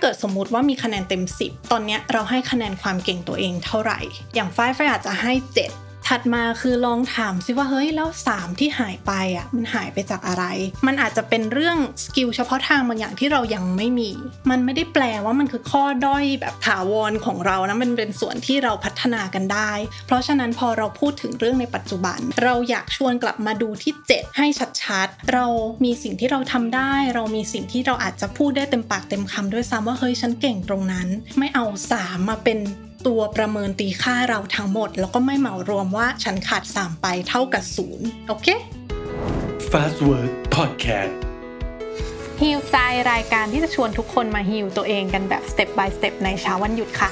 เกิดสมมุติว่ามีคะแนนเต็ม 10 ตอนนี้เราให้คะแนนความเก่งตัวเองเท่าไหร่ อย่างฝ้ายฝ้ายอาจจะให้ 7 ถัดมาคือลองถามซิว่าเฮ้ยแล้ว3ที่หายไปอะมันหายไปจากอะไร มันอาจจะเป็นเรื่องสกิลเฉพาะทางบางอย่างที่เรายังไม่มี มันไม่ได้แปลว่ามันคือข้อด้อยแบบถาวรของเรานะมันเป็นส่วนที่เราพัฒนากันได้ เพราะฉะนั้นพอเราพูดถึงเรื่องในปัจจุบัน เราอยากชวนกลับมาดูที่ 7 ให้ชัดๆ เรามีสิ่งที่เราทำได้ เรามีสิ่งที่เราอาจจะพูดได้เต็มปากเต็มคำด้วยซ้ำว่าเฮ้ยฉันเก่งตรงนั้น ไม่เอา 3 มาเป็น ตัวประเมินตีค่าเราทั้งหมด แล้วก็ไม่เหมารวมว่าฉันขาด 3 ไปเท่ากับศูนย์โอเค Fast Work Podcast ฮิวใจรายการที่จะชวนทุกคนมาฮิวตัวเองกันแบบ step by step ในเช้าวันหยุดค่ะ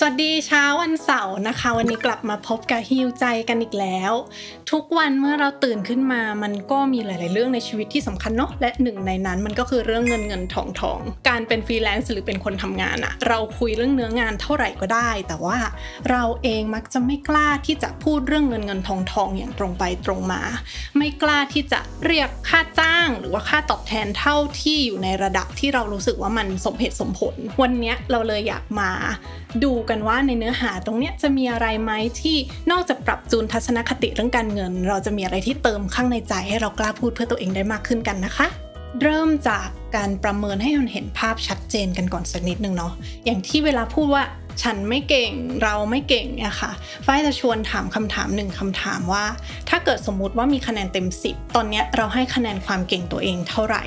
สวัสดีเช้าวันเสาร์นะคะ วันนี้กลับมาพบกับฮิวใจกันอีกแล้ว ทุกวันเมื่อเราตื่นขึ้นมามันก็มีหลาย ๆ เรื่องในชีวิตที่สำคัญเนาะและหนึ่งในนั้นมันก็คือเรื่องเงินเงินทองทองการเป็นฟรีแลนซ์หรือเป็นคนทำงานอะเราคุยเรื่องเนื้องานเท่าไหร่ก็ได้ แต่ว่าเราเองมักจะไม่กล้าที่จะพูดเรื่องเงินเงินทองทองอย่างตรงไปตรงมา ไม่กล้าที่จะเรียกค่าจ้าง หรือว่าค่าตอบแทนเท่าที่อยู่ในระดับที่เรารู้สึกว่ามันสมเหตุสมผล วันนี้เราเลยอยากมาดูกันว่าในเนื้อหาตรงนี้จะมีอะไรไหมที่นอกจากปรับจูนทัศนคติเรื่องการเงิน เราจะมีอะไรที่เติมข้างในใจให้เรากล้าพูดเพื่อตัวเองได้มากขึ้นกันนะคะ เริ่มจากการประเมินให้มันเห็นภาพชัดเจนกันก่อนสักนิดนึงเนาะอย่างที่เวลาพูดว่าฉันไม่เก่งเราไม่เก่งเนี่ยค่ะฝ้ายจะชวนถามคำถามหนึ่งคำถามว่า ถ้าเกิดสมมุติว่ามีคะแนนเต็ม 10 ตอนนี้เราให้คะแนนความเก่งตัวเองเท่าไหร่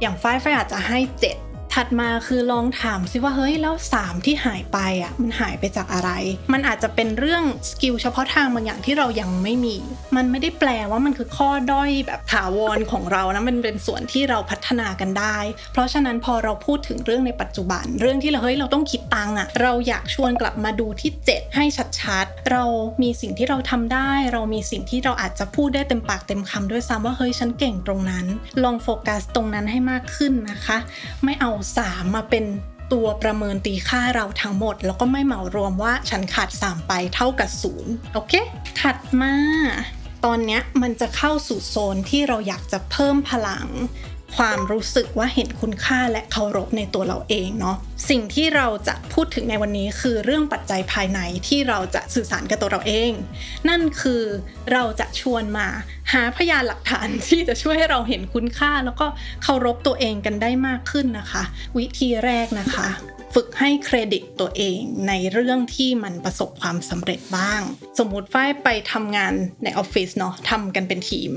อย่างฝ้ายฝ้ายอาจจะให้ 7 ถัดมาคือลองถามซิว่าเฮ้ยแล้ว3ที่หายไปอะมันหายไปจากอะไร มันอาจจะเป็นเรื่องสกิลเฉพาะทางบางอย่างที่เรายังไม่มี มันไม่ได้แปลว่ามันคือข้อด้อยแบบถาวรของเรานะมันเป็นส่วนที่เราพัฒนากันได้ เพราะฉะนั้นพอเราพูดถึงเรื่องในปัจจุบัน เรื่องที่เราเฮ้ยเราต้องคิดตังอะเราอยากชวนกลับมาดูที่ 7 ให้ชัดๆ เรามีสิ่งที่เราทำได้ เรามีสิ่งที่เราอาจจะพูดได้เต็มปากเต็มคำด้วยซ้ำว่าเฮ้ยฉันเก่งตรงนั้น ลองโฟกัสตรงนั้นให้มากขึ้นนะคะ ไม่เอา3 มาเป็นตัวประเมินตีค่าเราทั้งหมด แล้วก็ไม่เหมารวมว่าฉันขาด 3 ไปเท่ากับศูนย์โอเค ถัดมา ตอนนี้มันจะเข้าสู่โซนที่เราอยากจะเพิ่มพลัง ความรู้สึกว่าเห็นคุณค่าและเคารพในตัวเราเองเนาะสิ่งที่เราจะพูดถึงในวันนี้คือเรื่องปัจจัยภายในที่เราจะสื่อสารกับตัวเราเอง นั่นคือเราจะชวนมาหาพยานหลักฐานที่จะช่วยให้เราเห็นคุณค่า แล้วก็เคารพตัวเองกันได้มากขึ้นนะคะ วิธีแรกนะคะ ฝึกให้เครดิตตัวเองในเรื่องที่มันประสบความสำเร็จบ้าง สมมุติฝ้ายไปทำงานในออฟฟิศเนาะทำกันเป็นทีม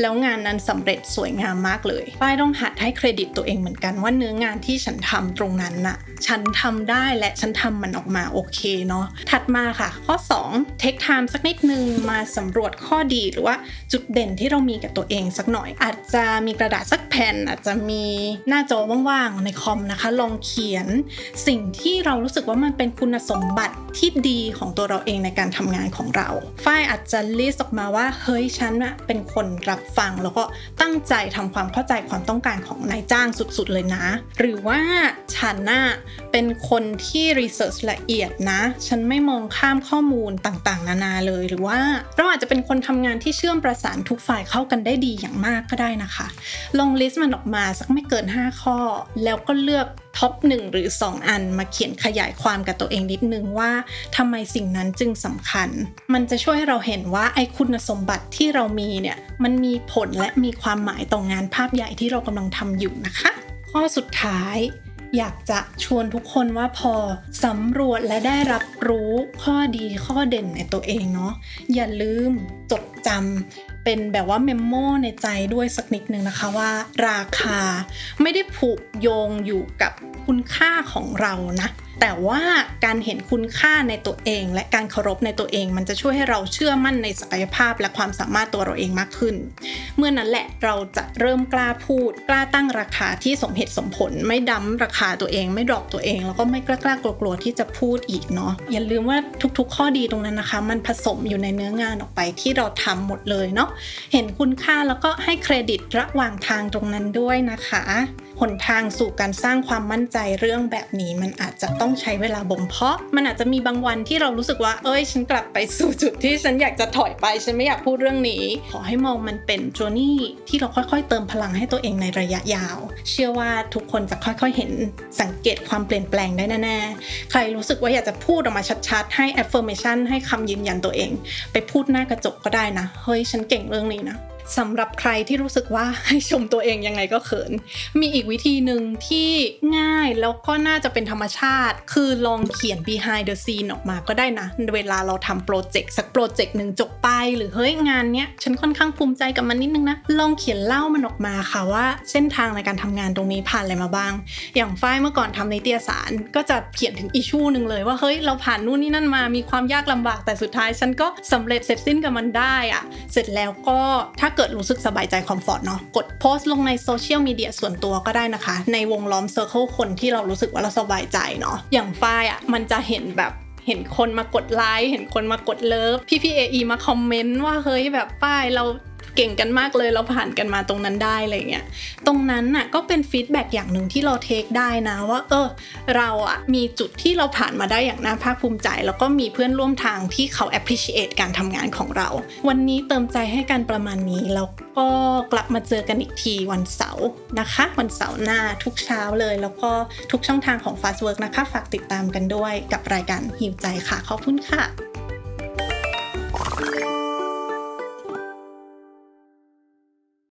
แล้วงานนั้นสำเร็จสวยงามมากเลยฝ้ายต้องหัดให้เครดิตตัวเองเหมือนกันว่าเนื้องานที่ฉันทำตรงนั้นน่ะฉันทำได้และฉันทำมันออกมาโอเคเนาะถัดมาค่ะ ข้อ 2 take time สักนิดนึงมาสำรวจข้อดีหรือว่าจุดเด่นที่เรามีกับตัวเองสักหน่อย อาจจะมีกระดาษสักแผ่น อาจจะมีหน้าจอว่างๆในคอมนะคะ ลองเขียนสิ่งที่เรารู้สึกว่ามันเป็นคุณสมบัติที่ดีของตัวเราเองในการทำงานของเรา ฝ้ายอาจจะลิสต์ออกมาว่า เฮ้ยฉันอะเป็นคนรับฟัง แล้วก็ตั้งใจทำความเข้าใจความต้องการของนายจ้างสุดๆเลยนะ หรือว่าฉันน่ะเป็นคนที่รีเสิร์ชละเอียดนะ ฉันไม่มองข้ามข้อมูลต่างๆ นานาเลย หรือว่าเราอาจจะเป็นคนทำงานที่เชื่อมประสานทุกฝ่ายเข้ากันได้ดีอย่างมากก็ได้นะคะ ลองลิสต์มันออกมาสักไม่เกิน 5 ข้อ แล้วก็เลือก ท็อปหนึ่งหรือ 2 อันมาเขียนขยายความกับตัวเองนิดนึงว่าทำไมสิ่งนั้นจึงสำคัญ มันจะช่วยให้เราเห็นว่าไอ้คุณสมบัติที่เรามีเนี่ยมันมีผลและมีความหมายต่องานภาพใหญ่ที่เรากำลังทำอยู่นะคะ ข้อสุดท้ายอยากจะชวนทุกคนว่าพอสำรวจและได้รับรู้ข้อดีข้อเด่นในตัวเองเนาะอย่าลืมจดจำเป็นแบบว่าเมมโมในใจด้วยสักนิดนึงนะคะว่า ราคาไม่ได้ผูกโยงอยู่กับ คุณค่าของเรานะ แต่ว่าการเห็นคุณค่าในตัวเอง และการเคารพในตัวเอง มันจะช่วยให้เราเชื่อมั่นในศักยภาพและความสามารถตัวเราเองมากขึ้น เมื่อนั้นแหละเราจะเริ่มกล้าพูด กล้าตั้งราคาที่สมเหตุสมผล ไม่ดั้มราคาตัวเอง ไม่ดรอปตัวเอง แล้วก็ไม่กล้ากล้ากลัวๆที่จะพูดอีกเนาะอย่าลืมว่าทุกๆ ข้อดีตรงนั้นนะคะ มันผสมอยู่ในเนื้องานออกไปที่เราทำหมดเลยเนาะเห็นคุณค่าแล้วก็ให้เครดิตระหว่างทางตรงนั้นด้วยนะคะหนทางสู่การสร้างความมั่นใจเรื่องแบบนี้มันอาจจะต้องต้องใช้เวลาบ่มเพาะ มันอาจจะมีบางวันที่เรารู้สึกว่า เอ้ย ฉันกลับไปสู่จุดที่ฉันอยากจะถอยไป ฉันไม่อยากพูดเรื่องนี้ ขอให้มองมันเป็นจ o ร์นี่ที่เราค่อยๆ เติมพลังให้ตัวเองในระยะยาว เชื่อว่าทุกคนจะค่อยๆ เห็นสังเกตความเปลี่ยนแปลงได้แน่ๆ ใครรู้สึกว่าอยากจะพูดออกมาชัดๆ ให้ affirmation ให้คำยืนยันตัวเอง ไปพูดหน้ากระจกก็ได้นะ เฮ้ย ฉันเก่งเรื่องนี้นะ สำหรับใครที่รู้สึกว่าให้ชมตัวเองยังไงก็เขิน มีอีกวิธีหนึ่งที่ง่ายแล้วก็น่าจะเป็นธรรมชาติ คือลองเขียน behind the scene ออกมาก็ได้นะ เวลาเราทำโปรเจกต์สักโปรเจกต์หนึ่งจบไป หรือเฮ้ยงานเนี้ย ฉันค่อนข้างภูมิใจกับมันนิดนึงนะ ลองเขียนเล่ามันออกมาค่ะว่าเส้นทางในการทำงานตรงนี้ผ่านอะไรมาบ้าง อย่างฝ้ายเมื่อก่อนทำนิตยสาร ก็จะเขียนถึง issue หนึ่งเลยว่าเฮ้ยเราผ่านนู่นนี่นั่นมา มีความยากลำบากแต่สุดท้าย ฉันก็สำเร็จเสร็จสิ้นกับมันได้อะเสร็จแล้วก็ถ้าเกิดรู้สึกสบายใจ comfort เนาะกดโพสต์ลงในโซเชียลมีเดียส่วนตัวก็ได้นะคะ ในวงล้อม circle คนที่เรารู้สึกว่าเราสบายใจเนาะอย่างฝ้ายอะ่ะมันจะเห็นแบบเห็นคนมากดไลค์ เห็นคนมากด love พี่พี่เอมาคอมเมนต์ว่าเฮ้ยแบบป้ายเรา เก่งกันมากเลยเราผ่านกันมาตรงนั้นได้อะไรเงี้ยตรงนั้นน่ะก็เป็น feedback อย่างหนึ่งที่เรา take ได้นะว่าเออเราอะมีจุดที่เราผ่านมาได้อย่างน่าภาคภูมิใจ แล้วก็มีเพื่อนร่วมทางที่เขา appreciate การทำงานของเรา วันนี้เติมใจให้กันประมาณนี้แล้วก็กลับมาเจอกันอีกทีวันเสาร์นะคะ วันเสาร์หน้าทุกเช้าเลย แล้วก็ทุกช่องทางของ Fast Work นะคะ ฝากติดตามกันด้วยกับรายการหิวใจค่ะขอบคุณค่ะ